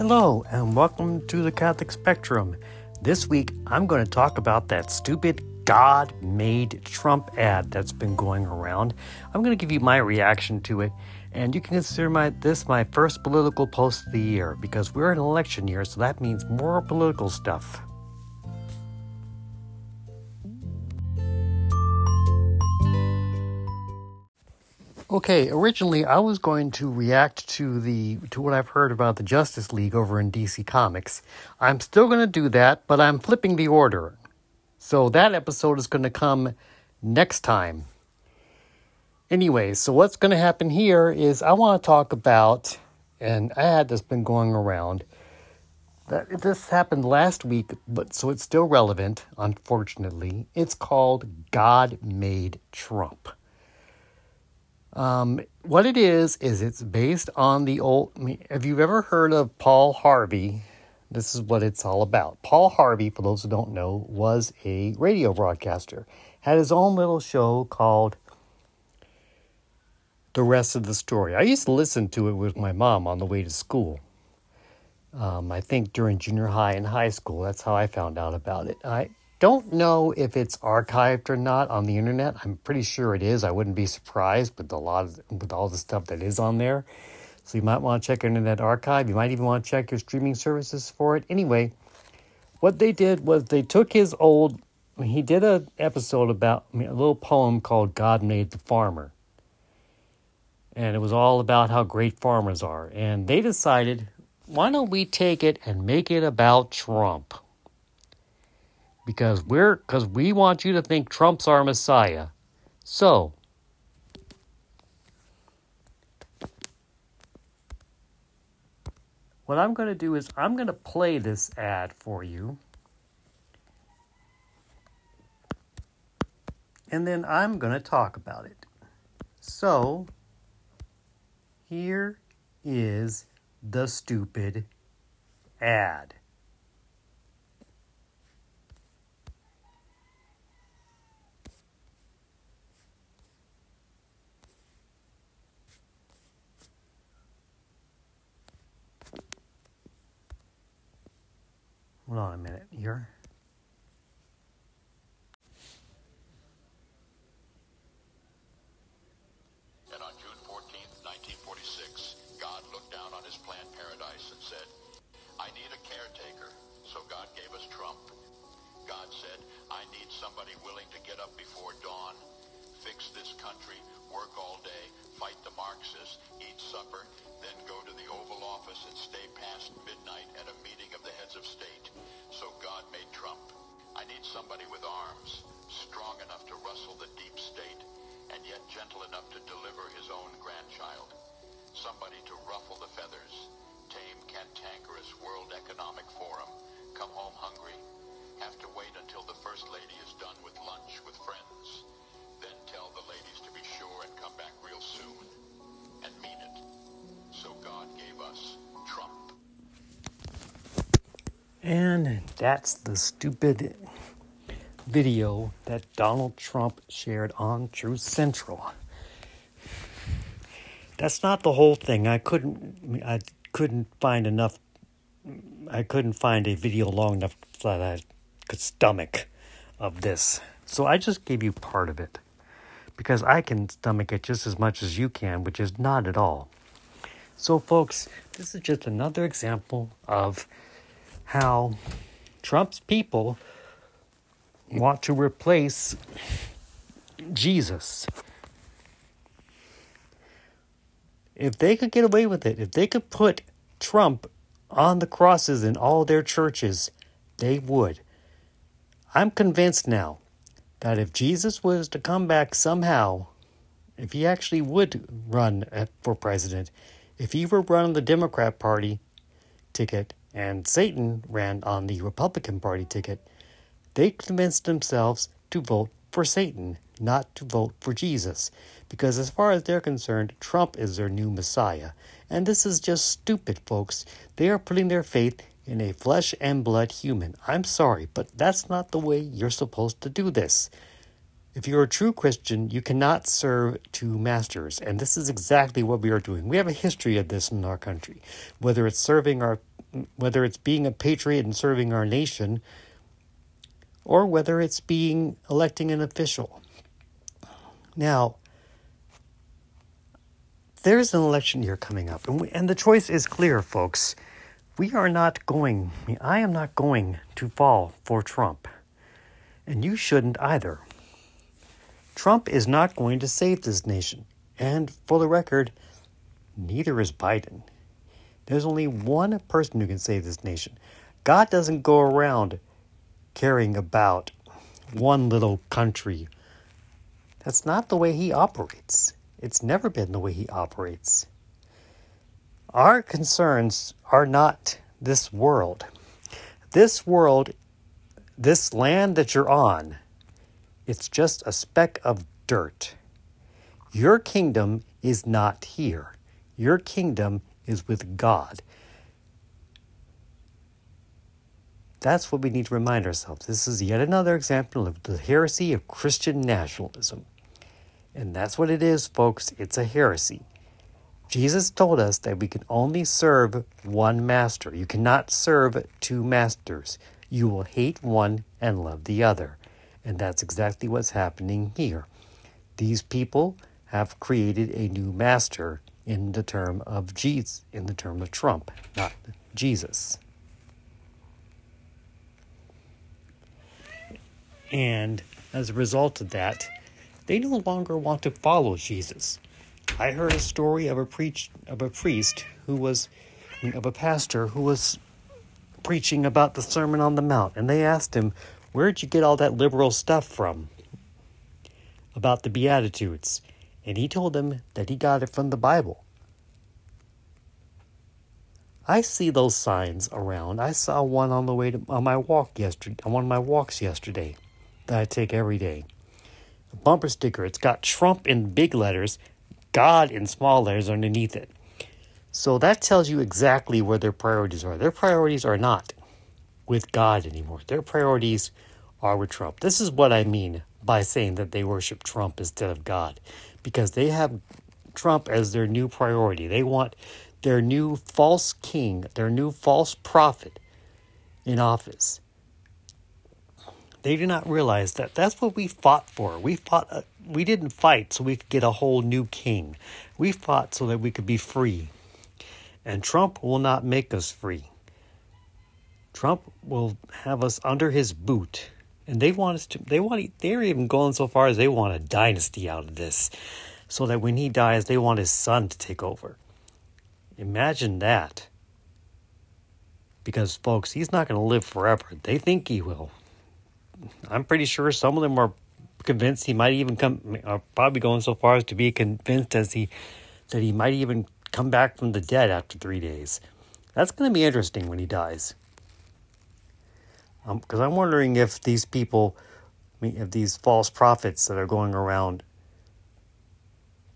Hello, and welcome to the Catholic Spectrum. This week, I'm going to talk about that stupid God made Trump ad that's been going around. I'm going to give you my reaction to it, and you can consider my, this my first political post of the year because we're in election year, so that means more political stuff. Okay, originally I was going to react to the to what I've heard about the Justice League over in DC Comics. I'm still going to do that, but I'm flipping the order. So that episode is going to come next time. Anyway, so what's going to happen here is I want to talk about an ad that's been going around. That this happened last week, but so it's still relevant, unfortunately. It's called God Made Trump. Um, what it is is it's based on the old. I mean, have you ever heard of Paul Harvey? This is what it's all about. Paul Harvey, for those who don't know, was a radio broadcaster. Had his own little show called The Rest of the Story. I used to listen to it with my mom on the way to school. Um, I think during junior high and high school. That's how I found out about it. I don't know if it's archived or not on the internet. I'm pretty sure it is. I wouldn't be surprised with a lot of, with all the stuff that is on there. So you might want to check Internet Archive. You might even want to check your streaming services for it. Anyway, what they did was they took his old. He did an episode about I mean, a little poem called "God Made the Farmer," and it was all about how great farmers are. And they decided, why don't we take it and make it about Trump? Because we're because we want you to think Trump's our Messiah. So what I'm going to do is I'm going to play this ad for you. And then I'm going to talk about it. So here is the stupid ad. Hold on a minute here. Need somebody with arms, strong enough to rustle the deep state, and yet gentle enough to deliver his own grandchild. Somebody to ruffle the feathers, tame cantankerous World Economic Forum, come home hungry, have to wait until the First Lady is done with lunch with friends, then tell the ladies to be sure and come back real soon, and mean it. So God gave us Trump. And that's the stupid video that Donald Trump shared on Truth Central. That's not the whole thing. I couldn't I couldn't find enough I couldn't find a video long enough that I could stomach of this. So I just gave you part of it because I can stomach it just as much as you can, which is not at all. So folks, this is just another example of how Trump's people want to replace Jesus. If they could get away with it, if they could put Trump on the crosses in all their churches, they would. I'm convinced now that if Jesus was to come back somehow, if he actually would run for president, if he were run on the Democrat Party ticket and Satan ran on the Republican Party ticket, they convinced themselves to vote for Satan, not to vote for Jesus. Because as far as they're concerned, Trump is their new Messiah. And this is just stupid, folks. They are putting their faith in a flesh and blood human. I'm sorry, but that's not the way you're supposed to do this. If you're a true Christian, you cannot serve two masters, and this is exactly what we are doing. We have a history of this in our country, whether it's serving our whether it's being a patriot and serving our nation, or whether it's being electing an official. Now, there's an election year coming up, and, we, and the choice is clear, folks. We are not going, I am not going to fall for Trump, and you shouldn't either. Trump is not going to save this nation, and for the record, neither is Biden. There's only one person who can save this nation. God doesn't go around caring about one little country. That's not the way he operates. It's never been the way he operates. Our concerns are not this world. This world, this land that you're on, it's just a speck of dirt. Your kingdom is not here. Your kingdom is with God. That's what we need to remind ourselves. This is yet another example of the heresy of Christian nationalism. And that's what it is, folks. It's a heresy. Jesus told us that we can only serve one master. You cannot serve two masters. You will hate one and love the other. And that's exactly what's happening here. These people have created a new master in the term of Jesus, in the term of Trump, not Jesus. And as a result of that, they no longer want to follow Jesus. I heard a story of a preach of a priest who was of a pastor who was preaching about the Sermon on the Mount, and they asked him, "Where'd you get all that liberal stuff from about the Beatitudes?" And he told them that he got it from the Bible. I see those signs around. I saw one on the way to on my walk yesterday, on one of my walks yesterday that I take every day a bumper sticker. It's got Trump in big letters, God in small letters underneath it. So that tells you exactly where their priorities are. Their priorities are not with God anymore. Their priorities are with Trump. This is what I mean by saying that they worship Trump instead of God because they have Trump as their new priority. They want their new false king, their new false prophet in office. They do not realize that that's what we fought for. We fought. Uh, we didn't fight so we could get a whole new king. We fought so that we could be free. And Trump will not make us free. Trump will have us under his boot. And they want us to they want they're even going so far as they want a dynasty out of this. So that when he dies, they want his son to take over. Imagine that. Because folks, he's not going to live forever. They think he will. I'm pretty sure some of them are convinced he might even come. Are probably going so far as to be convinced as he that he might even come back from the dead after three days. That's going to be interesting when he dies. Because um, I'm wondering if these people, if these false prophets that are going around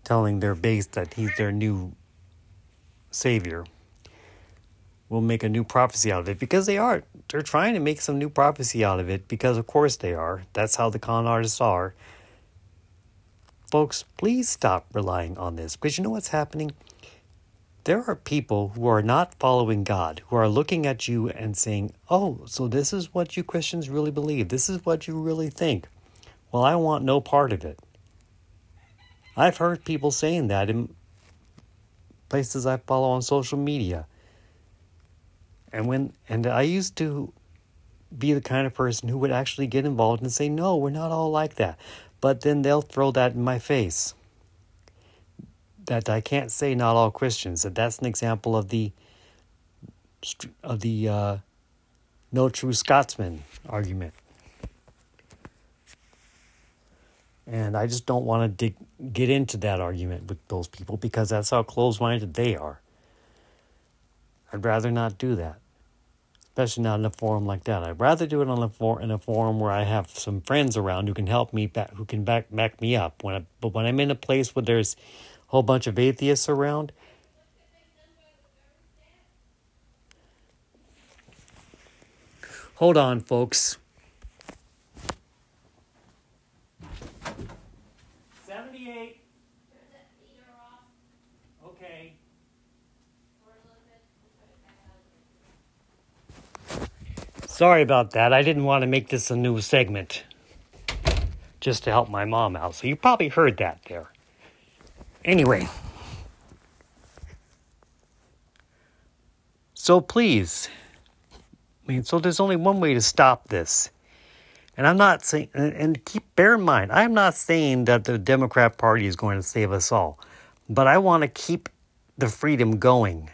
telling their base that he's their new savior, will make a new prophecy out of it because they are. They're trying to make some new prophecy out of it because, of course, they are. That's how the con artists are. Folks, please stop relying on this because you know what's happening? There are people who are not following God, who are looking at you and saying, Oh, so this is what you Christians really believe. This is what you really think. Well, I want no part of it. I've heard people saying that in places I follow on social media. And when and I used to be the kind of person who would actually get involved and say, "No, we're not all like that." But then they'll throw that in my face. That I can't say not all Christians. That that's an example of the of the uh, no true Scotsman argument. And I just don't want to dig, get into that argument with those people because that's how close minded they are. I'd rather not do that especially not in a forum like that. I'd rather do it on a for, in a forum where I have some friends around who can help me back, who can back back me up. When I, but when I'm in a place where there's a whole bunch of atheists around, hold on, folks. Seventy-eight. Okay. Sorry about that. I didn't want to make this a new segment just to help my mom out. So you probably heard that there. Anyway. So please, I mean, so there's only one way to stop this. And I'm not saying, and keep, bear in mind, I'm not saying that the Democrat Party is going to save us all, but I want to keep the freedom going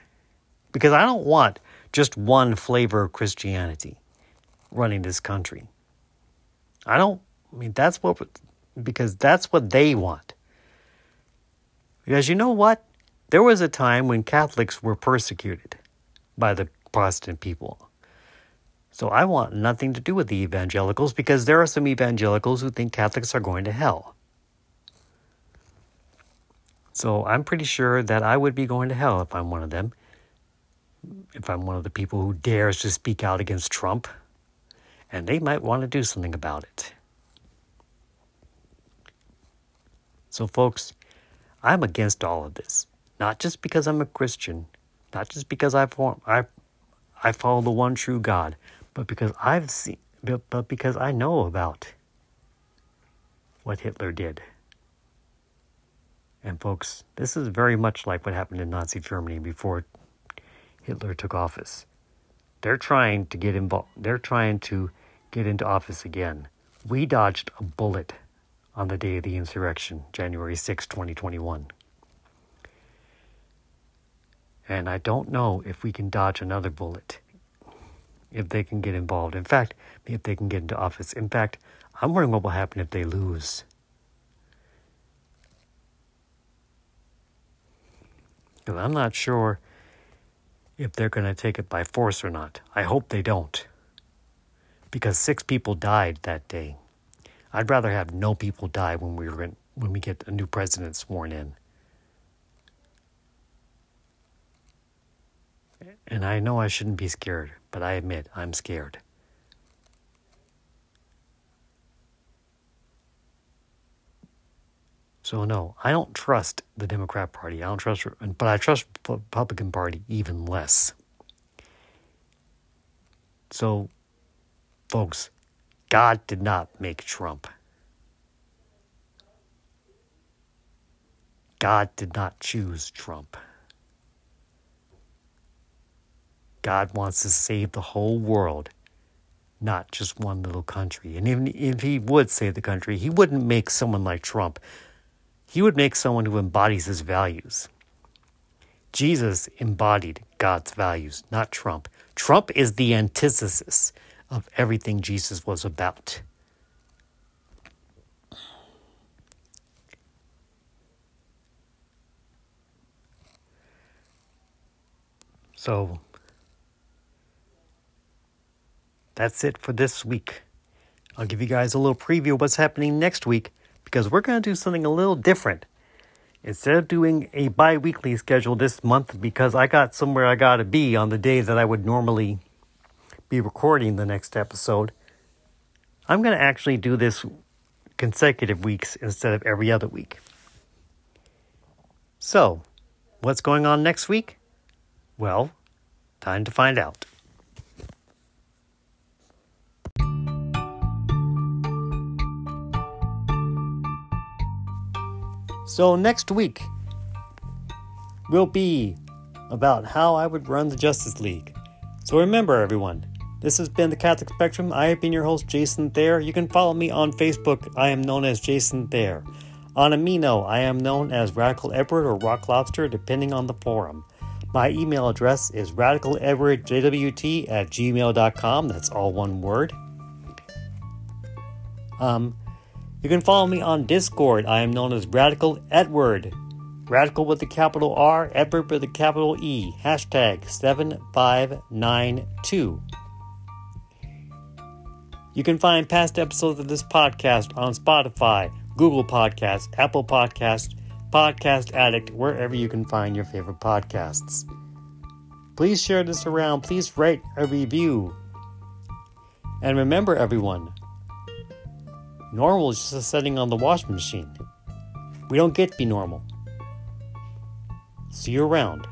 because I don't want just one flavor of Christianity running this country. I don't, I mean, that's what, because that's what they want. Because you know what? There was a time when Catholics were persecuted by the Protestant people. So I want nothing to do with the evangelicals because there are some evangelicals who think Catholics are going to hell. So I'm pretty sure that I would be going to hell if I'm one of them. If I'm one of the people who dares to speak out against Trump. And they might want to do something about it. So, folks, I'm against all of this. Not just because I'm a Christian, not just because I, form, I, I follow the one true God, but because I've seen, but, but because I know about what Hitler did. And folks, this is very much like what happened in Nazi Germany before Hitler took office. They're trying to get involved. They're trying to get into office again. We dodged a bullet on the day of the insurrection, January 6, 2021. And I don't know if we can dodge another bullet if they can get involved. In fact, if they can get into office. In fact, I'm wondering what will happen if they lose. Because I'm not sure if they're going to take it by force or not. I hope they don't. Because six people died that day. I'd rather have no people die when we in, when we get a new president sworn in. And I know I shouldn't be scared, but I admit I'm scared. So no, I don't trust the Democrat Party. I don't trust, but I trust the Republican Party even less. So, folks, God did not make Trump. God did not choose Trump. God wants to save the whole world, not just one little country. And even if he would save the country, he wouldn't make someone like Trump. He would make someone who embodies his values. Jesus embodied God's values, not Trump. Trump is the antithesis of everything Jesus was about. So, that's it for this week. I'll give you guys a little preview of what's happening next week because we're going to do something a little different. Instead of doing a bi weekly schedule this month, because I got somewhere I got to be on the day that I would normally be recording the next episode, I'm going to actually do this consecutive weeks instead of every other week. So, what's going on next week? Well, time to find out. So, next week will be about how I would run the Justice League. So, remember, everyone, this has been the Catholic Spectrum. I have been your host, Jason Thayer. You can follow me on Facebook. I am known as Jason Thayer. On Amino, I am known as Radical Edward or Rock Lobster, depending on the forum. My email address is radicaledwardjwt at gmail.com. That's all one word. Um, you can follow me on Discord. I am known as Radical Edward. Radical with the capital R, Edward with the capital E. Hashtag 7592. You can find past episodes of this podcast on Spotify, Google Podcasts, Apple Podcasts, Podcast Addict, wherever you can find your favorite podcasts. Please share this around. Please write a review. And remember, everyone, Normal is just a setting on the washing machine. We don't get to be normal. See you around.